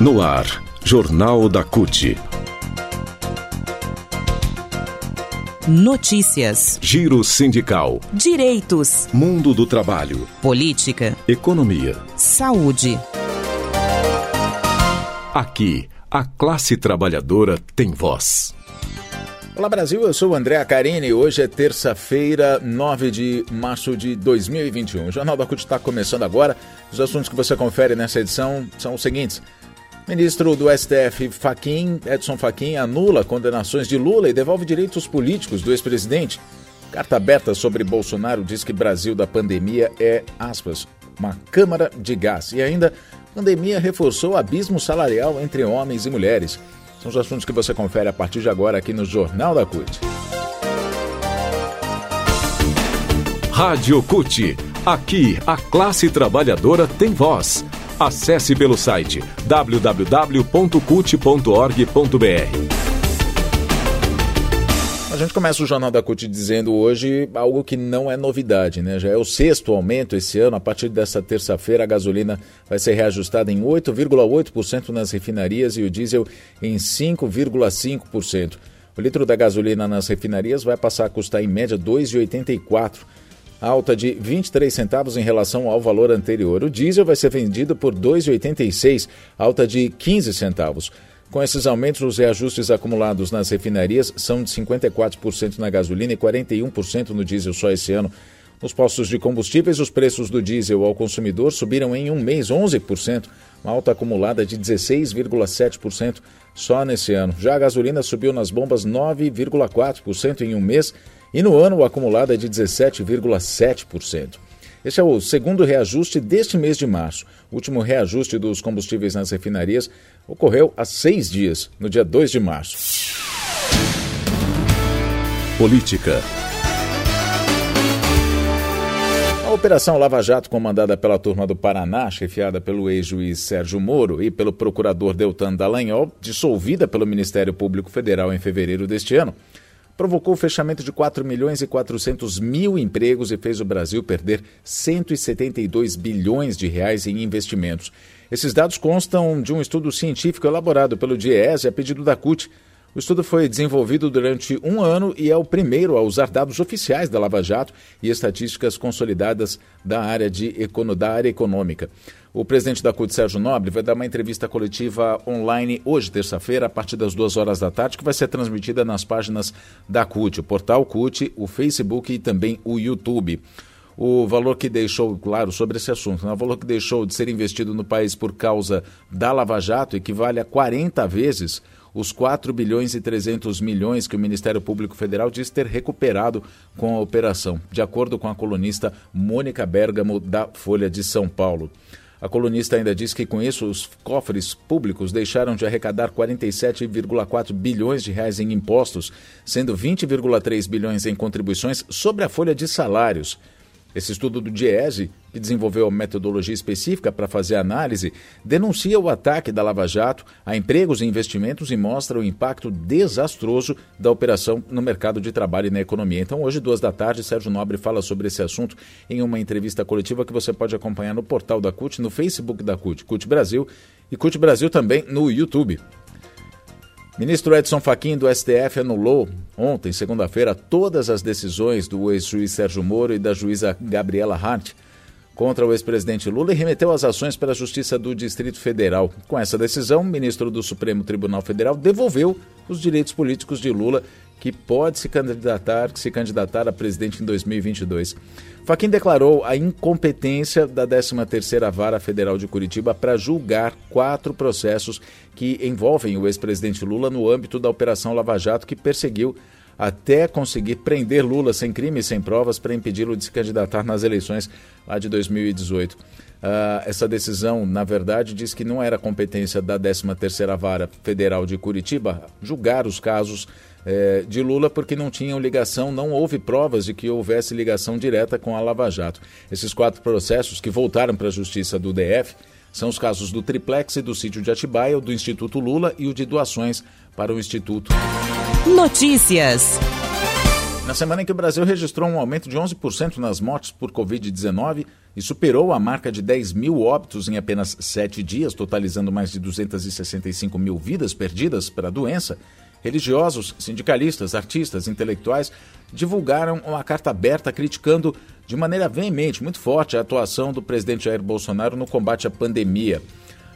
No ar, Jornal da CUT. Notícias. Giro sindical. Direitos. Mundo do trabalho. Política. Economia. Saúde. Aqui, a classe trabalhadora tem voz. Olá Brasil, eu sou o André Acarini. Hoje é terça-feira, 9 de março de 2021. O Jornal da CUT está começando agora. Os assuntos que você confere nessa edição são os seguintes. Ministro do STF, Faquim, Edson Fachin, anula condenações de Lula e devolve direitos políticos do ex-presidente. Carta aberta sobre Bolsonaro diz que Brasil da pandemia é, aspas, uma câmara de gás. E ainda, pandemia reforçou o abismo salarial entre homens e mulheres. São os assuntos que você confere a partir de agora aqui no Jornal da CUT. Rádio CUT. Aqui, a classe trabalhadora tem voz. Acesse pelo site www.cut.org.br. A gente começa o Jornal da CUT dizendo hoje algo que não é novidade, né? Já é o sexto aumento esse ano. A partir dessa terça-feira, a gasolina vai ser reajustada em 8,8% nas refinarias e o diesel em 5,5%. O litro da gasolina nas refinarias vai passar a custar em média R$ 2,84 alta de 23 centavos em relação ao valor anterior. O diesel vai ser vendido por 2,86, alta de 15 centavos. Com esses aumentos, os reajustes acumulados nas refinarias são de 54% na gasolina e 41% no diesel só esse ano. Nos postos de combustíveis, os preços do diesel ao consumidor subiram em um mês 11%, uma alta acumulada de 16,7% só nesse ano. Já a gasolina subiu nas bombas 9,4% em um mês e no ano o acumulado é de 17,7%. Este é o segundo reajuste deste mês de março. O último reajuste dos combustíveis nas refinarias ocorreu há seis dias, no dia 2 de março. Política. A Operação Lava Jato, comandada pela turma do Paraná, chefiada pelo ex-juiz Sérgio Moro e pelo procurador Deltan Dallagnol, dissolvida pelo Ministério Público Federal em fevereiro deste ano, provocou o fechamento de 4 milhões e 400 mil empregos e fez o Brasil perder 172 bilhões de reais em investimentos. Esses dados constam de um estudo científico elaborado pelo DIEESE a pedido da CUT. O estudo foi desenvolvido durante um ano e é o primeiro a usar dados oficiais da Lava Jato e estatísticas consolidadas da área, de, da área econômica. O presidente da CUT, Sérgio Nobre, vai dar uma entrevista coletiva online hoje, terça-feira, a partir das duas horas da tarde, que vai ser transmitida nas páginas da CUT, o portal CUT, o Facebook e também o YouTube. O valor que deixou, claro, sobre esse assunto, né? o valor que deixou de ser investido no país por causa da Lava Jato equivale a 40 vezes os 4 bilhões e 300 milhões que o Ministério Público Federal diz ter recuperado com a operação, de acordo com a colunista Mônica Bergamo, da Folha de São Paulo. A colunista ainda diz que com isso os cofres públicos deixaram de arrecadar 47,4 bilhões de reais em impostos, sendo 20,3 bilhões em contribuições sobre a folha de salários. Esse estudo do DIESE, que desenvolveu a metodologia específica para fazer análise, denuncia o ataque da Lava Jato a empregos e investimentos e mostra o impacto desastroso da operação no mercado de trabalho e na economia. Então, hoje, duas da tarde, Sérgio Nobre fala sobre esse assunto em uma entrevista coletiva que você pode acompanhar no portal da CUT, no Facebook da CUT, CUT Brasil e CUT Brasil também no YouTube. Ministro Edson Fachin do STF anulou ontem, segunda-feira, todas as decisões do ex-juiz Sérgio Moro e da juíza Gabriela Hart contra o ex-presidente Lula e remeteu as ações pela Justiça do Distrito Federal. Com essa decisão, o ministro do Supremo Tribunal Federal devolveu os direitos políticos de Lula que pode se candidatar, se candidatar a presidente em 2022. Faquim declarou a incompetência da 13ª Vara Federal de Curitiba para julgar quatro processos que envolvem o ex-presidente Lula no âmbito da Operação Lava Jato, que perseguiu até conseguir prender Lula sem crime e sem provas para impedi-lo de se candidatar nas eleições lá de 2018. Uh, ah, essa decisão, na verdade, diz que não era competência da 13ª Vara Federal de Curitiba julgar os casos é, de Lula porque não tinham ligação, não houve provas de que houvesse ligação direta com a Lava Jato. Esses quatro processos que voltaram para a Justiça do DF são os casos do Triplex e do sítio de Atibaia, do Instituto Lula e o de doações para o Instituto. Notícias. Na semana em que o Brasil registrou um aumento de 11% nas mortes por Covid-19 e superou a marca de 10 mil óbitos em apenas sete dias, totalizando mais de 265 mil vidas perdidas para a doença, religiosos, sindicalistas, artistas, intelectuais divulgaram uma carta aberta criticando de maneira veemente, muito forte, a atuação do presidente Jair Bolsonaro no combate à pandemia.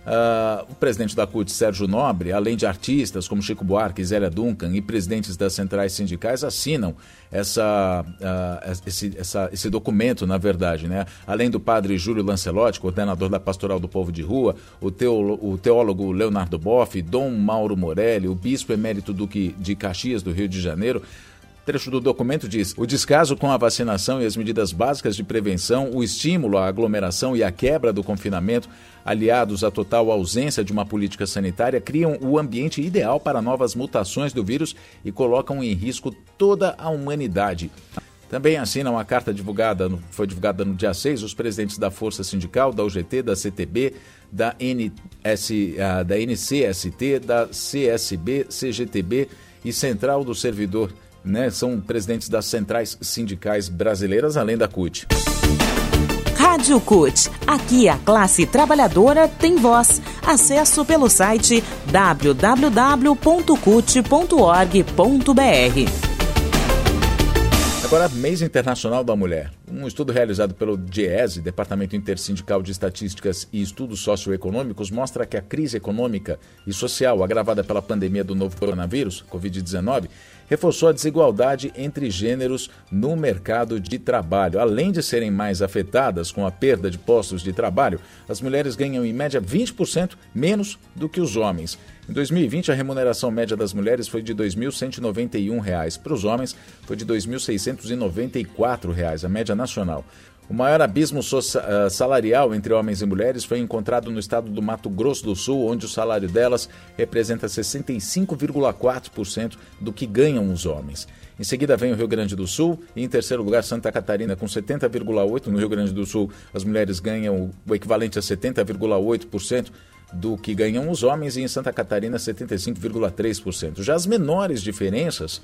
Uh, o presidente da CUT, Sérgio Nobre, além de artistas como Chico Buarque, Zélia Duncan e presidentes das centrais sindicais, assinam essa, uh, esse, essa, esse documento, na verdade. Né? Além do padre Júlio Lancelotti, coordenador da Pastoral do Povo de Rua, o, teólogo, o teólogo Leonardo Boff, Dom Mauro Morelli, o bispo emérito Duque de Caxias, do Rio de Janeiro, trecho do documento diz: o descaso com a vacinação e as medidas básicas de prevenção, o estímulo à aglomeração e a quebra do confinamento, aliados à total ausência de uma política sanitária, criam o ambiente ideal para novas mutações do vírus e colocam em risco toda a humanidade. Também assinam a carta divulgada, foi divulgada no dia 6, os presidentes da Força Sindical, da UGT, da CTB, da, NS, da NCST, da CSB, CGTB e Central do Servidor né? São presidentes das centrais sindicais brasileiras, além da CUT. Rádio CUT. Aqui a classe trabalhadora tem voz. Acesso pelo site www.cut.org.br. Agora, Mês Internacional da Mulher. Um estudo realizado pelo DIESE, Departamento Intersindical de Estatísticas e Estudos Socioeconômicos, mostra que a crise econômica e social agravada pela pandemia do novo coronavírus, Covid-19, reforçou a desigualdade entre gêneros no mercado de trabalho. Além de serem mais afetadas com a perda de postos de trabalho, as mulheres ganham em média 20% menos do que os homens. Em 2020, a remuneração média das mulheres foi de R$ 2.191, para os homens foi de R$ 2.694, a média nacional. O maior abismo eh, salarial entre homens e mulheres foi encontrado no estado do Mato Grosso do Sul, onde o salário delas representa 65,4% do que ganham os homens. Em seguida vem o Rio Grande do Sul e em terceiro lugar Santa Catarina com 70,8%. No Rio Grande do Sul as mulheres ganham o equivalente a 70,8% do que ganham os homens e em Santa Catarina 75,3%. Já as menores diferenças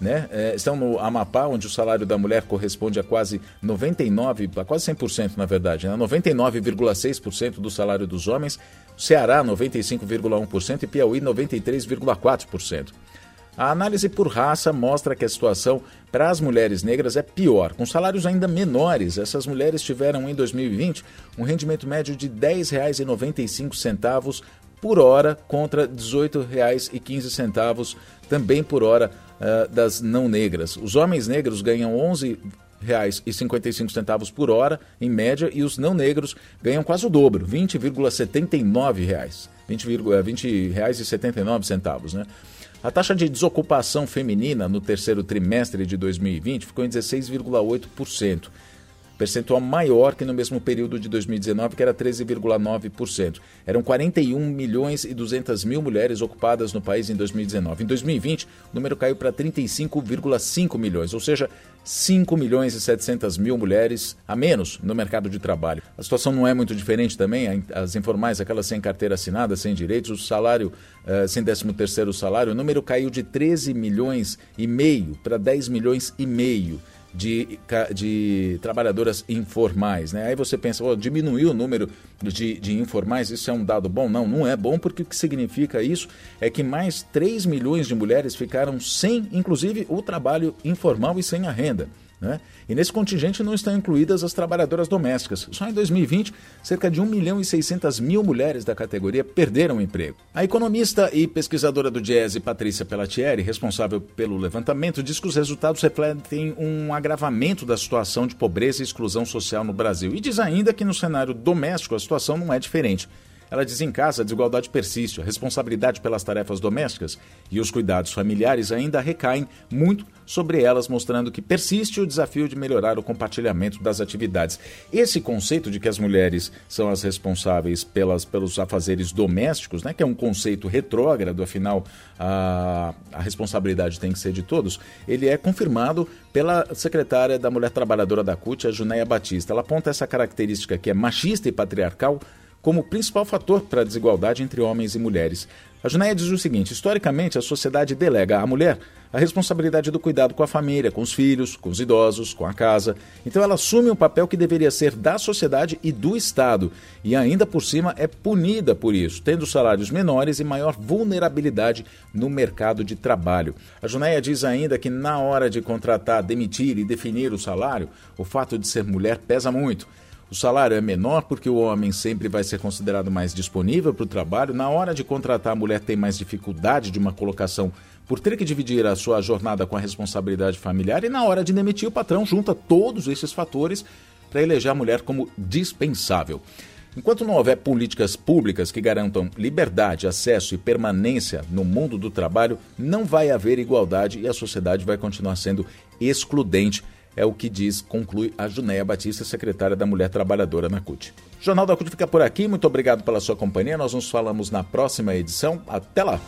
né? É, estão no Amapá, onde o salário da mulher corresponde a quase 99, a quase 100% na verdade, né? 99,6% do salário dos homens, Ceará 95,1% e Piauí 93,4%. A análise por raça mostra que a situação para as mulheres negras é pior. Com salários ainda menores, essas mulheres tiveram em 2020 um rendimento médio de R$ 10,95 por hora contra R$ 18,15 também por hora uh, das não negras. Os homens negros ganham R$ 11,55 por hora, em média, e os não negros ganham quase o dobro, 20,79 reais. 20, uh, 20 reais e 79 centavos, né? A taxa de desocupação feminina no terceiro trimestre de 2020 ficou em 16,8% percentual maior que no mesmo período de 2019, que era 13,9%. Eram 41 milhões e 200 mil mulheres ocupadas no país em 2019. Em 2020, o número caiu para 35,5 milhões, ou seja, 5 milhões e 700 mil mulheres a menos no mercado de trabalho. A situação não é muito diferente também, as informais, aquelas sem carteira assinada, sem direitos, o salário uh, sem 13 terceiro salário, o número caiu de 13 milhões e meio para 10 milhões e meio de, de trabalhadoras informais. Né? Aí você pensa, oh, diminuiu o número de, de informais, isso é um dado bom? Não, não é bom, porque o que significa isso é que mais 3 milhões de mulheres ficaram sem, inclusive, o trabalho informal e sem a renda. Né? E nesse contingente não estão incluídas as trabalhadoras domésticas. Só em 2020, cerca de 1 milhão e 600 mil mulheres da categoria perderam o emprego. A economista e pesquisadora do Diese, Patrícia Pellatieri, responsável pelo levantamento, diz que os resultados refletem um agravamento da situação de pobreza e exclusão social no Brasil. E diz ainda que no cenário doméstico a situação não é diferente. Ela diz em casa a desigualdade persiste, a responsabilidade pelas tarefas domésticas e os cuidados familiares ainda recaem muito sobre elas, mostrando que persiste o desafio de melhorar o compartilhamento das atividades. Esse conceito de que as mulheres são as responsáveis pelas, pelos afazeres domésticos, né, que é um conceito retrógrado, afinal a, a responsabilidade tem que ser de todos, ele é confirmado pela secretária da Mulher Trabalhadora da CUT, a Junéia Batista. Ela aponta essa característica que é machista e patriarcal como principal fator para a desigualdade entre homens e mulheres. A Junéia diz o seguinte: historicamente, a sociedade delega à mulher a responsabilidade do cuidado com a família, com os filhos, com os idosos, com a casa. Então ela assume um papel que deveria ser da sociedade e do Estado, e ainda por cima é punida por isso, tendo salários menores e maior vulnerabilidade no mercado de trabalho. A Junéia diz ainda que na hora de contratar, demitir e definir o salário, o fato de ser mulher pesa muito. O salário é menor porque o homem sempre vai ser considerado mais disponível para o trabalho. Na hora de contratar, a mulher tem mais dificuldade de uma colocação por ter que dividir a sua jornada com a responsabilidade familiar. E na hora de demitir, o patrão junta todos esses fatores para eleger a mulher como dispensável. Enquanto não houver políticas públicas que garantam liberdade, acesso e permanência no mundo do trabalho, não vai haver igualdade e a sociedade vai continuar sendo excludente é o que diz, conclui a Junéia Batista, secretária da Mulher Trabalhadora na CUT. O Jornal da CUT fica por aqui, muito obrigado pela sua companhia, nós nos falamos na próxima edição, até lá!